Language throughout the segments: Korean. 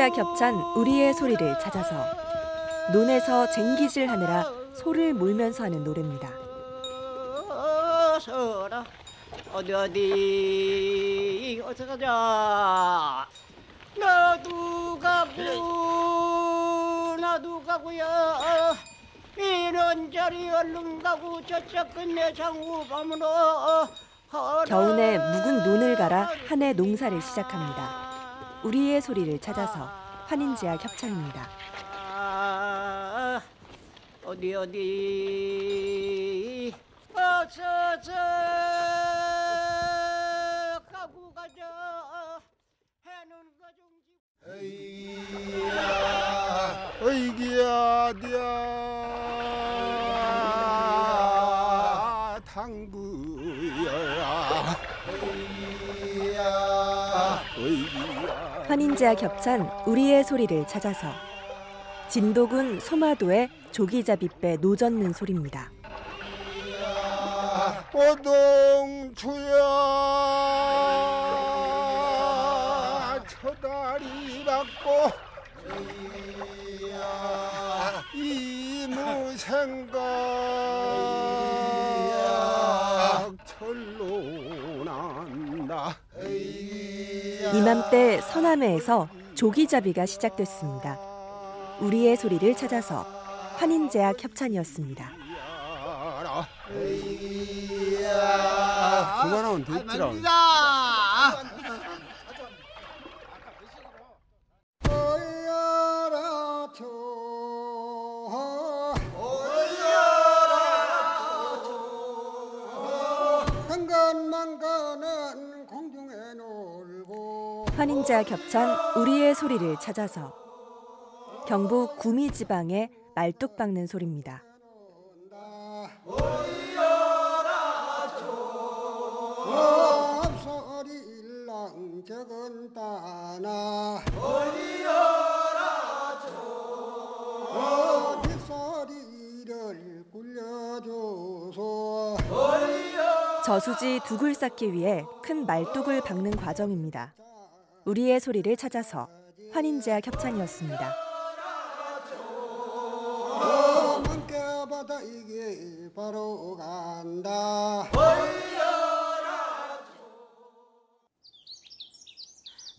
환인제와 겹찬 우리의 소리를 찾아서 논에서 쟁기질 하느라 소를 몰면서 하는 노래입니다. 서라 어디 어디 어서 가자 나도 가고 나도 가고야 이런 자리 얼른 가고 저쪽 끝내 장우 밤으로 겨우내 묵은 논을 갈아 한 해 농사를 시작합니다. 우리의 소리를 찾아서 환인제와 협찬입니다. 아, 어디 어디? 어서서 가고 가자. 해는 거중지. 어이기야 디야. 당구 환인제와 겹찬 우리의 소리를 찾아서 진도군 소마도의 조기잡이배 노젓는 소리입니다. 오동주야 처다리 받고 이무생각 이맘때 서남해에서 조기잡이가 시작됐습니다. 우리의 소리를 찾아서 환인제약 협찬이었습니다. 그만하면 됐지라 환인제와 겹찬 우리의 소리를 찾아서 경북 구미 지방의 말뚝 박는 소리입니다. 저수지 둑을 쌓기 위해 큰 말뚝을 박는 과정입니다. 우리의 소리를 찾아서 환인제와 협찬이었습니다. 만께바다 이게 바로 간다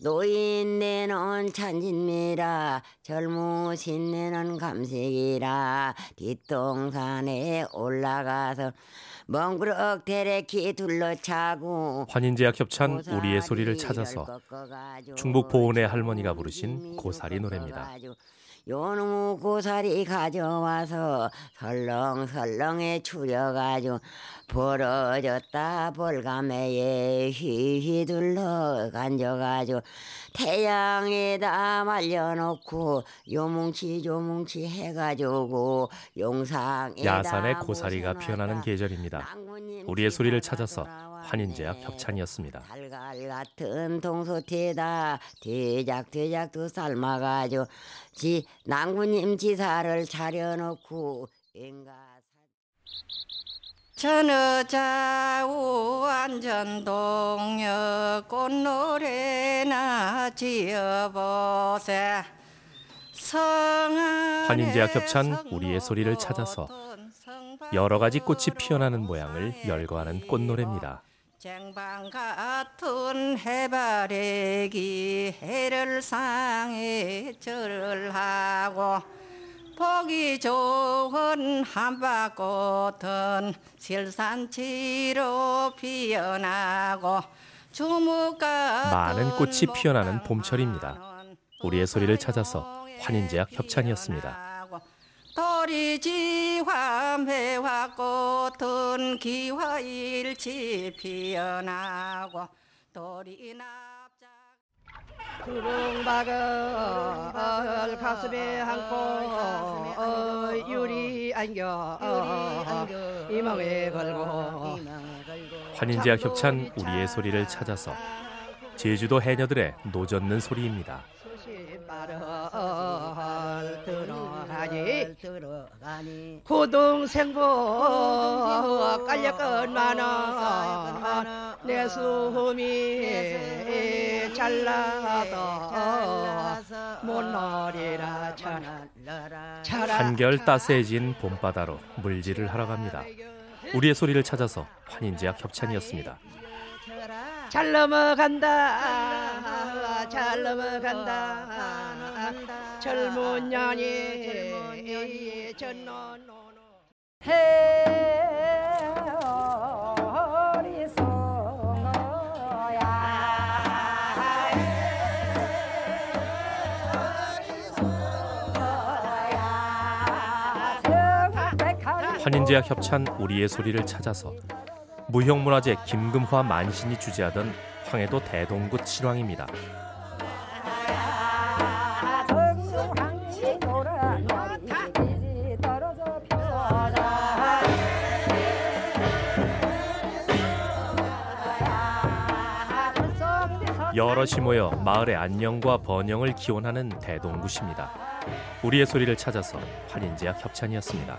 노인네는 천진미라 젊으신 네는 감색이라 뒷동산에 올라가서 멍그럭 대레키 둘러차고 환인제약 협찬 우리의 소리를 찾아서 충북 보은의 할머니가 부르신 고사리 노래입니다. 요놈 고사리 가져와서 설렁설렁에 추려가지고 벌어졌다. 볼가매에 휘휘둘러 간져가지고 태양에다 말려놓고 요뭉치 요뭉치 해가지고 용상에 야산의 고사리가 피어나는 계절입니다. 우리의 소리를 찾아서 환인제약 협찬이었습니다. 달걀 같은 동소태에다 대작대작도 삶아가지고 지 낭구님 지사를 차려놓고 인가 천어자우 안전동역 꽃노래나 지어보세 환인제약 협찬 우리의 소리를 찾아서 여러 가지 꽃이 피어나는 모양을 열거하는 꽃노래입니다. 쟁반 같은 해바래기 해를 상에 절을 하고 보기 좋은 한바꽃은 실산치로 피어나고 많은 꽃이 피어나는 봄철입니다. 우리의 소리를 찾아서 환인제약 협찬이었습니다. 도리지화 매화 꽃은 기화일치 피어나고 도리납작 두봉박을 가슴에 안고 어, 유리 안겨 이마에 걸고 환인제약 협찬 우리의 소리를 찾아서 제주도 해녀들의 노젓는 소리입니다. 들어가니 고동생보 깔려건만은 내 숨이 잘나서 못 놀이라 차라. 한결 따스해진 봄바다로 물질을 하러 갑니다. 우리의 소리를 찾아서 환인제약 협찬이었습니다. 잘 넘어간다. 잘 넘어간다 젊은 년이 전노노 환인제약 협찬 우리의 소리를 찾아서 무형문화재 김금화 만신이 주재하던 황해도 대동굿 실황입니다. 여럿이 모여 마을의 안녕과 번영을 기원하는 대동굿입니다. 우리의 소리를 찾아서 환인제약 협찬이었습니다.